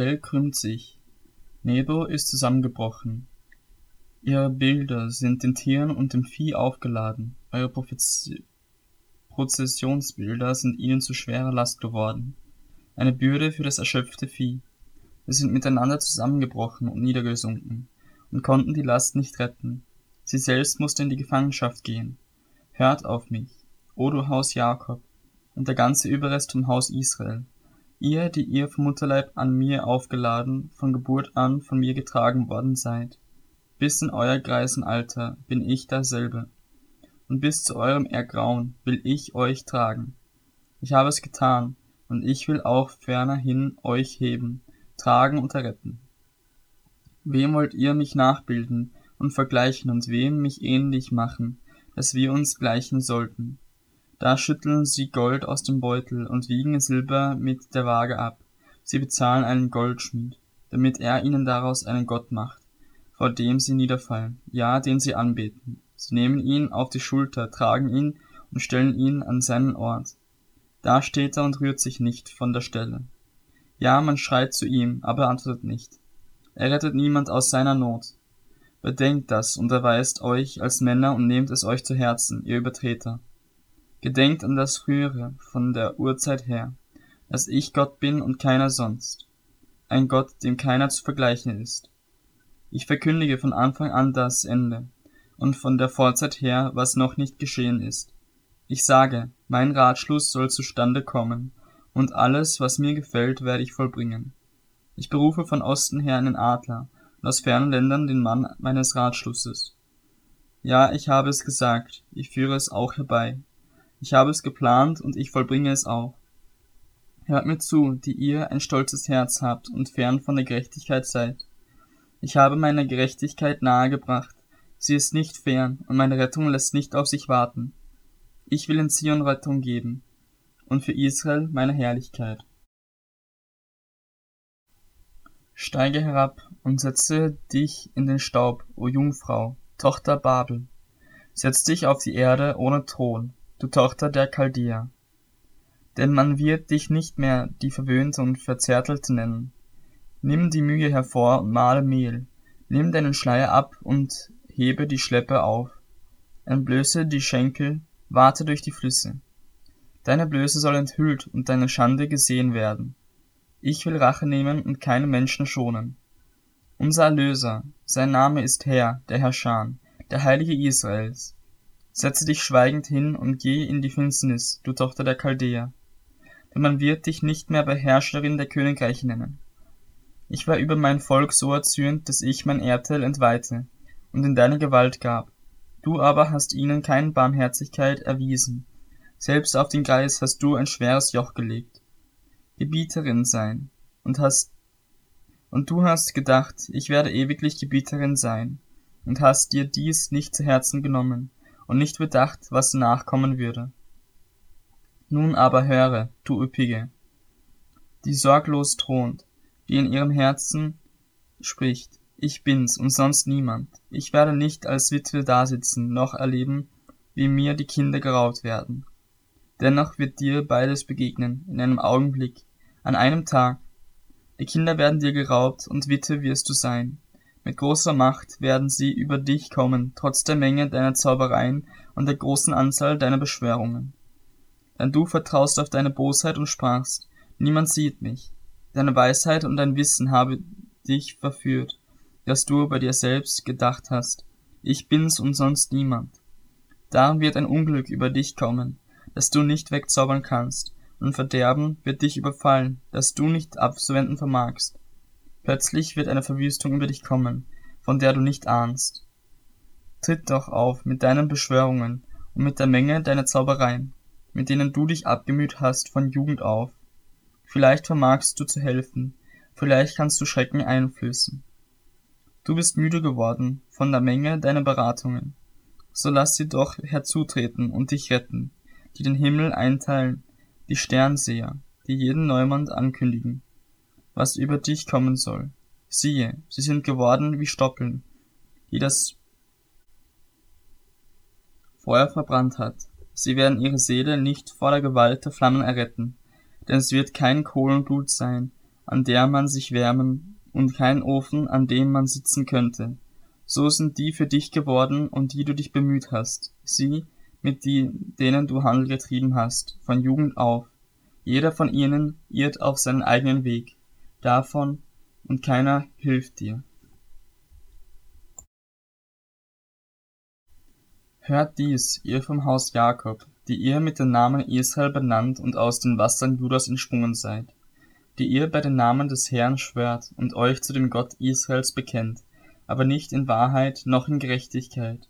Welt krümmt sich, Nebo ist zusammengebrochen. Ihre Bilder sind den Tieren und dem Vieh aufgeladen, eure Prophezie Prozessionsbilder sind ihnen zu schwerer Last geworden, eine Bürde für das erschöpfte Vieh. Sie sind miteinander zusammengebrochen und niedergesunken und konnten die Last nicht retten. Sie selbst musste in die Gefangenschaft gehen. Hört auf mich, o du Haus Jakob, und der ganze Überrest vom Haus Israel, ihr, die ihr vom Mutterleib an mir aufgeladen, von Geburt an von mir getragen worden seid. Bis in euer Greisenalter bin ich dasselbe, und bis zu eurem Ergrauen will ich euch tragen. Ich habe es getan, und ich will auch fernerhin euch heben, tragen und erretten. Wem wollt ihr mich nachbilden und vergleichen und wem mich ähnlich machen, dass wir uns gleichen sollten? Da schütteln sie Gold aus dem Beutel und wiegen Silber mit der Waage ab. Sie bezahlen einen Goldschmied, damit er ihnen daraus einen Gott macht, vor dem sie niederfallen, ja, den sie anbeten. Sie nehmen ihn auf die Schulter, tragen ihn und stellen ihn an seinen Ort. Da steht er und rührt sich nicht von der Stelle. Ja, man schreit zu ihm, aber er antwortet nicht. Er rettet niemand aus seiner Not. Bedenkt das und erweist euch als Männer und nehmt es euch zu Herzen, ihr Übertreter. Gedenkt an das Frühere von der Urzeit her, dass ich Gott bin und keiner sonst, ein Gott, dem keiner zu vergleichen ist. Ich verkündige von Anfang an das Ende und von der Vorzeit her, was noch nicht geschehen ist. Ich sage, mein Ratschluss soll zustande kommen, und alles, was mir gefällt, werde ich vollbringen. Ich berufe von Osten her einen Adler und aus fernen Ländern den Mann meines Ratschlusses. Ja, ich habe es gesagt, ich führe es auch herbei. Ich habe es geplant und ich vollbringe es auch. Hört mir zu, die ihr ein stolzes Herz habt und fern von der Gerechtigkeit seid. Ich habe meine Gerechtigkeit nahegebracht, sie ist nicht fern, und meine Rettung lässt nicht auf sich warten. Ich will in Zion Rettung geben, und für Israel meine Herrlichkeit. Steige herab und setze dich in den Staub, o Jungfrau, Tochter Babel. Setz dich auf die Erde ohne Thron, du Tochter der Chaldea. Denn man wird dich nicht mehr die Verwöhnte und Verzärtelte nennen. Nimm die Mühe hervor und male Mehl, nimm deinen Schleier ab und hebe die Schleppe auf, entblöße die Schenkel, warte durch die Flüsse. Deine Blöße soll enthüllt und deine Schande gesehen werden. Ich will Rache nehmen und keine Menschen schonen. Unser Erlöser, sein Name ist Herr, der Herrscher, der Heilige Israels. Setze dich schweigend hin und geh in die Finsternis, du Tochter der Chaldäer. Denn man wird dich nicht mehr Beherrscherin der Königreiche nennen. Ich war über mein Volk so erzürnt, dass ich mein Erbteil entweihte und in deine Gewalt gab. Du aber hast ihnen keine Barmherzigkeit erwiesen. Selbst auf den Geist hast du ein schweres Joch gelegt. Gebieterin sein und hast und du hast gedacht, ich werde ewiglich Gebieterin sein und hast dir dies nicht zu Herzen genommen und nicht bedacht, was nachkommen würde. Nun aber höre, du Üppige, die sorglos thront, die in ihrem Herzen spricht, ich bin's und sonst niemand. Ich werde nicht als Witwe dasitzen, noch erleben, wie mir die Kinder geraubt werden. Dennoch wird dir beides begegnen, in einem Augenblick, an einem Tag. Die Kinder werden dir geraubt und Witwe wirst du sein. Mit großer Macht werden sie über dich kommen, trotz der Menge deiner Zaubereien und der großen Anzahl deiner Beschwörungen. Denn du vertraust auf deine Bosheit und sprachst, niemand sieht mich. Deine Weisheit und dein Wissen habe dich verführt, dass du bei dir selbst gedacht hast, ich bin's und sonst niemand. Darum wird ein Unglück über dich kommen, das du nicht wegzaubern kannst, und Verderben wird dich überfallen, das du nicht abzuwenden vermagst. Plötzlich wird eine Verwüstung über dich kommen, von der du nicht ahnst. Tritt doch auf mit deinen Beschwörungen und mit der Menge deiner Zaubereien, mit denen du dich abgemüht hast von Jugend auf. Vielleicht vermagst du zu helfen, vielleicht kannst du Schrecken einflößen. Du bist müde geworden von der Menge deiner Beratungen. So lass sie doch herzutreten und dich retten, die den Himmel einteilen, die Sternseher, die jeden Neumond ankündigen was über dich kommen soll. Siehe, sie sind geworden wie Stoppeln, die das Feuer verbrannt hat. Sie werden ihre Seele nicht vor der Gewalt der Flammen erretten, denn es wird kein Kohlenblut sein, an der man sich wärmen, und kein Ofen, an dem man sitzen könnte. So sind die für dich geworden, um die du dich bemüht hast, sie, mit die, denen du Handel getrieben hast, von Jugend auf. Jeder von ihnen irrt auf seinen eigenen Weg, davon, und keiner hilft dir. Hört dies, ihr vom Haus Jakob, die ihr mit dem Namen Israel benannt und aus den Wassern Judas entsprungen seid, die ihr bei den Namen des Herrn schwört und euch zu dem Gott Israels bekennt, aber nicht in Wahrheit noch in Gerechtigkeit.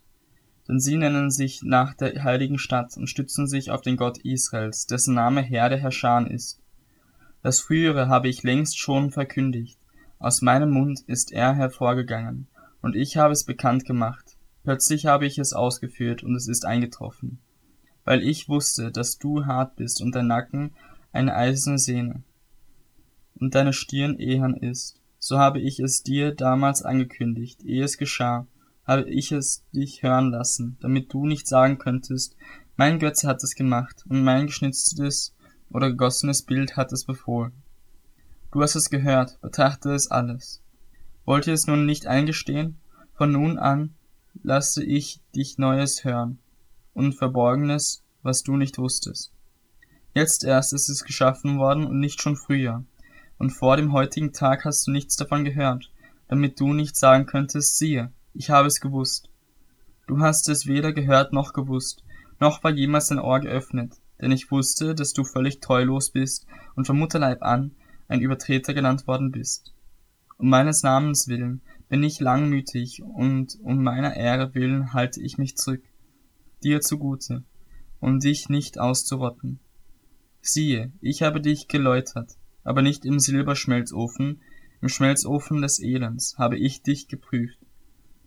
Denn sie nennen sich nach der heiligen Stadt und stützen sich auf den Gott Israels, dessen Name Herr der Herrscher ist. Das Frühere habe ich längst schon verkündigt, aus meinem Mund ist er hervorgegangen, und ich habe es bekannt gemacht, Plötzlich habe ich es ausgeführt und es ist eingetroffen. Weil ich wusste, dass du hart bist und dein Nacken eine eiserne Sehne und deine Stirn ehern ist, so habe ich es dir damals angekündigt, ehe es geschah, habe ich es dich hören lassen, damit du nicht sagen könntest, mein Götze hat es gemacht und mein geschnitztes oder gegossenes Bild hat es befohlen. Du hast es gehört, betrachte es alles. Wollt ihr es nun nicht eingestehen? Von nun an lasse ich dich Neues hören und Verborgenes, was du nicht wusstest. Jetzt erst ist es geschaffen worden und nicht schon früher. Und vor dem heutigen Tag hast du nichts davon gehört, damit du nicht sagen könntest, siehe, ich habe es gewusst. Du hast es weder gehört noch gewusst, noch war jemals dein Ohr geöffnet, denn ich wusste, dass du völlig treulos bist und vom Mutterleib an ein Übertreter genannt worden bist. Um meines Namens willen bin ich langmütig und um meiner Ehre willen halte ich mich zurück, dir zugute, um dich nicht auszurotten. Siehe, ich habe dich geläutert, aber nicht im Silberschmelzofen, im Schmelzofen des Elends habe ich dich geprüft.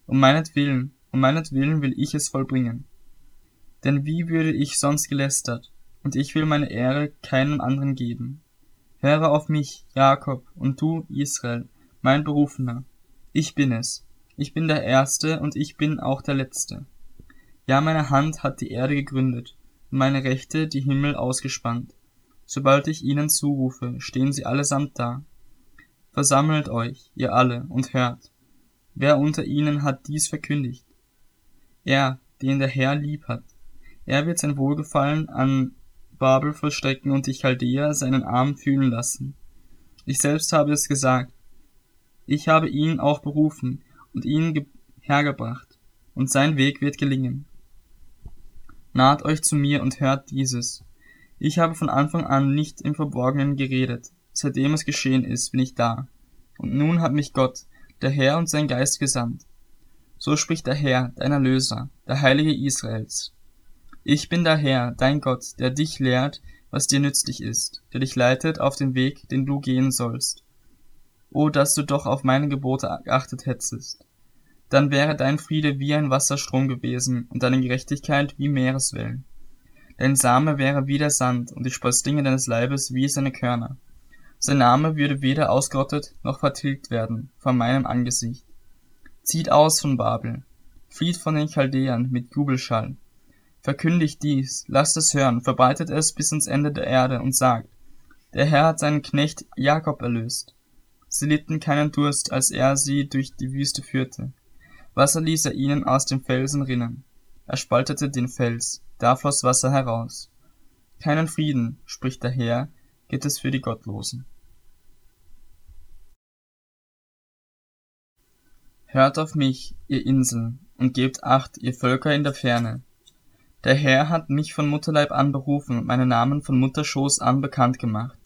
Um meinetwillen, um meinetwillen will ich es vollbringen. Denn wie würde ich sonst gelästert, und ich will meine Ehre keinem anderen geben. Höre auf mich, Jakob, und du, Israel, mein Berufener, ich bin es. Ich bin der Erste und ich bin auch der Letzte. Ja, meine Hand hat die Erde gegründet und meine Rechte die Himmel ausgespannt. Sobald ich ihnen zurufe, stehen sie allesamt da. Versammelt euch, ihr alle, und hört. Wer unter ihnen hat dies verkündigt? Er, den der Herr lieb hat. Er wird sein Wohlgefallen an Babel vollstrecken und die Chaldäer seinen Arm fühlen lassen. Ich selbst habe es gesagt, ich habe ihn auch berufen und ihn hergebracht, und sein Weg wird gelingen. Naht euch zu mir und hört dieses. Ich habe von Anfang an nicht im Verborgenen geredet, seitdem es geschehen ist, bin ich da. Und nun hat mich Gott, der Herr und sein Geist gesandt. So spricht der Herr, dein Erlöser, der Heilige Israels. Ich bin der Herr, dein Gott, der dich lehrt, was dir nützlich ist, der dich leitet auf den Weg, den du gehen sollst. O, dass du doch auf meine Gebote geachtet hättest. Dann wäre dein Friede wie ein Wasserstrom gewesen und deine Gerechtigkeit wie Meereswellen. Dein Same wäre wie der Sand und die Sprösslinge deines Leibes wie seine Körner. Sein Name würde weder ausgerottet noch vertilgt werden von meinem Angesicht. Zieht aus von Babel, flieht von den Chaldäern mit Jubelschall. Verkündigt dies, lasst es hören, verbreitet es bis ans Ende der Erde und sagt, der Herr hat seinen Knecht Jakob erlöst. Sie litten keinen Durst, als er sie durch die Wüste führte. Wasser ließ er ihnen aus dem Felsen rinnen. Er spaltete den Fels, da floss Wasser heraus. Keinen Frieden, spricht der Herr, gibt es für die Gottlosen. Hört auf mich, ihr Inseln, und gebt acht, ihr Völker in der Ferne. Der Herr hat mich von Mutterleib an berufen und meinen Namen von Mutterschoß an bekannt gemacht.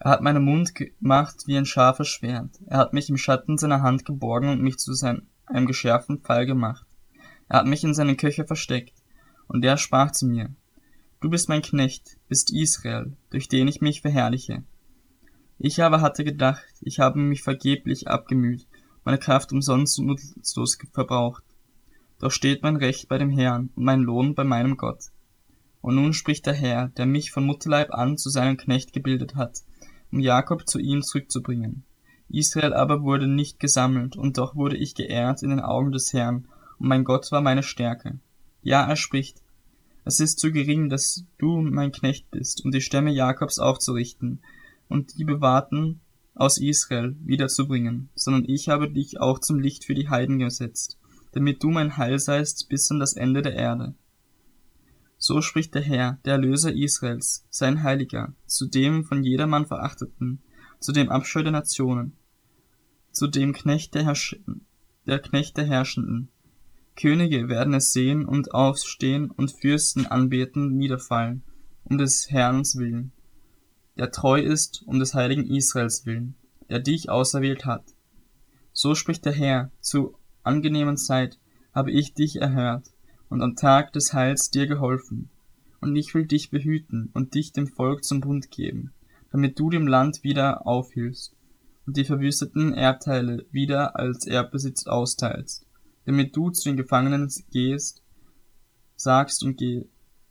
Er hat meinen Mund gemacht wie ein scharfes Schwert. Er hat mich im Schatten seiner Hand geborgen und mich zu seinem, einem geschärften Pfeil gemacht. Er hat mich in seinen Köcher versteckt. Und er sprach zu mir, Du bist mein Knecht, bist Israel, durch den ich mich verherrliche. Ich aber hatte gedacht, ich habe mich vergeblich abgemüht, meine Kraft umsonst und nutzlos verbraucht. Doch steht mein Recht bei dem Herrn und mein Lohn bei meinem Gott. Und nun spricht der Herr, der mich von Mutterleib an zu seinem Knecht gebildet hat, um Jakob zu ihm zurückzubringen. Israel aber wurde nicht gesammelt, und doch wurde ich geehrt in den Augen des Herrn, und mein Gott war meine Stärke. Ja, er spricht, es ist zu gering, dass du mein Knecht bist, um die Stämme Jakobs aufzurichten, und die bewahrten aus Israel wiederzubringen, sondern ich habe dich auch zum Licht für die Heiden gesetzt, damit du mein Heil seist bis an das Ende der Erde. So spricht der Herr, der Erlöser Israels, sein Heiliger, zu dem von jedermann verachteten, zu dem Abscheu der Nationen, zu dem Knecht der, Herrsch der Knecht der Herrschenden. Könige werden es sehen und aufstehen und Fürsten anbeten niederfallen, um des Herrn willen, der treu ist um des heiligen Israels willen, der dich auserwählt hat. So spricht der Herr, zu angenehmen Zeit habe ich dich erhört und am Tag des Heils dir geholfen. Und ich will dich behüten und dich dem Volk zum Bund geben, damit du dem Land wieder aufhilfst und die verwüsteten Erbteile wieder als Erbbesitz austeilst, damit du zu den Gefangenen gehst, sagst und geh,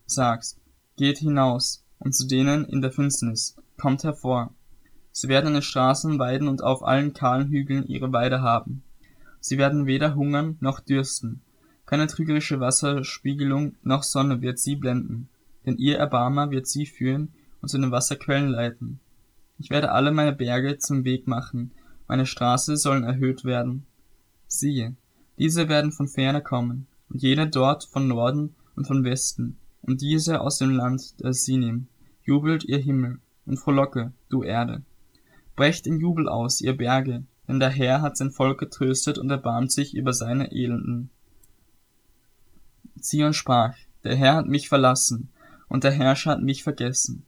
sagst, geht hinaus, und zu denen in der Finsternis, kommt hervor. Sie werden den Straßen weiden und auf allen kahlen Hügeln ihre Weide haben. Sie werden weder hungern noch dürsten. Keine trügerische Wasserspiegelung noch Sonne wird sie blenden, denn ihr Erbarmer wird sie führen und zu den Wasserquellen leiten. Ich werde alle meine Berge zum Weg machen, meine Straße sollen erhöht werden. Siehe, diese werden von ferne kommen, und jene dort von Norden und von Westen, und diese aus dem Land der Sinim. Jubelt ihr Himmel, und frohlocke, du Erde. Brecht in Jubel aus, ihr Berge, denn der Herr hat sein Volk getröstet und erbarmt sich über seine Elenden. Zion sprach, der Herr hat mich verlassen, und der Herrscher hat mich vergessen.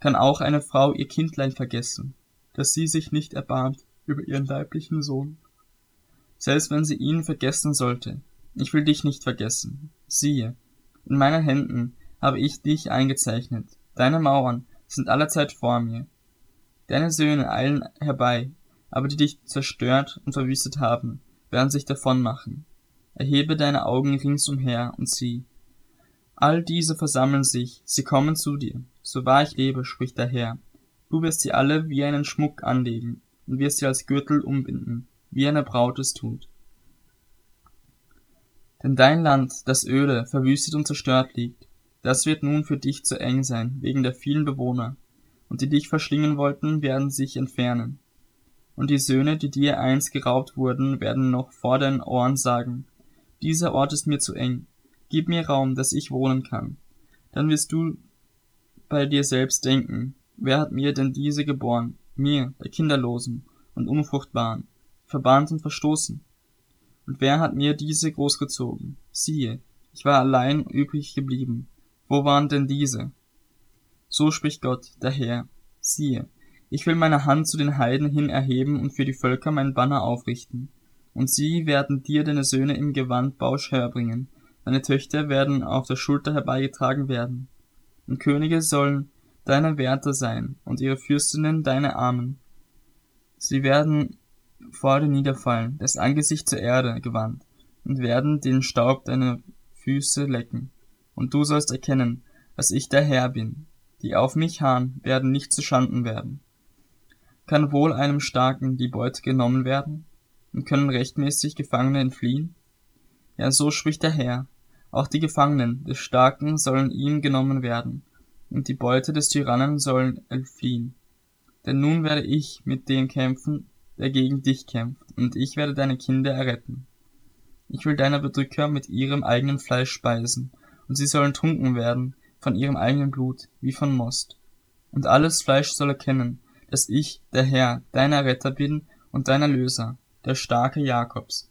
Kann auch eine Frau ihr Kindlein vergessen, dass sie sich nicht erbarmt über ihren leiblichen Sohn? Selbst wenn sie ihn vergessen sollte, ich will dich nicht vergessen. Siehe, in meinen Händen habe ich dich eingezeichnet, deine Mauern sind allerzeit vor mir. Deine Söhne eilen herbei, aber die dich zerstört und verwüstet haben, werden sich davonmachen. Erhebe deine Augen ringsumher und sieh. All diese versammeln sich, sie kommen zu dir. So wahr ich lebe, spricht der Herr. Du wirst sie alle wie einen Schmuck anlegen und wirst sie als Gürtel umbinden, wie eine Braut es tut. Denn dein Land, das öde, verwüstet und zerstört liegt, das wird nun für dich zu eng sein, wegen der vielen Bewohner, und die dich verschlingen wollten, werden sich entfernen. Und die Söhne, die dir einst geraubt wurden, werden noch vor deinen Ohren sagen, dieser Ort ist mir zu eng, gib mir Raum, dass ich wohnen kann. Dann wirst du bei dir selbst denken, wer hat mir denn diese geboren, mir, der Kinderlosen und Unfruchtbaren, verbannt und verstoßen? Und wer hat mir diese großgezogen? Siehe, ich war allein übrig geblieben, wo waren denn diese? So spricht Gott, der Herr. Siehe, ich will meine Hand zu den Heiden hin erheben und für die Völker mein Banner aufrichten. Und sie werden dir deine Söhne im Gewandbausch herbringen, deine Töchter werden auf der Schulter herbeigetragen werden. Und Könige sollen deine Wärter sein, und ihre Fürstinnen deine Armen. Sie werden vor dir niederfallen, das Angesicht zur Erde gewandt, und werden den Staub deiner Füße lecken und du sollst erkennen, dass ich der Herr bin. Die auf mich harren, werden nicht zu Schanden werden. Kann wohl einem Starken die Beute genommen werden? Und können rechtmäßig Gefangene entfliehen? Ja, so spricht der Herr. Auch die Gefangenen des Starken sollen ihm genommen werden, und die Beute des Tyrannen sollen entfliehen. Denn nun werde ich mit dem kämpfen, der gegen dich kämpft, und ich werde deine Kinder erretten. Ich will deine Bedrücker mit ihrem eigenen Fleisch speisen, und sie sollen trunken werden von ihrem eigenen Blut, wie von Most. Und alles Fleisch soll erkennen, dass ich, der Herr, deiner Retter bin und deiner Löser, der Starke Jakobs.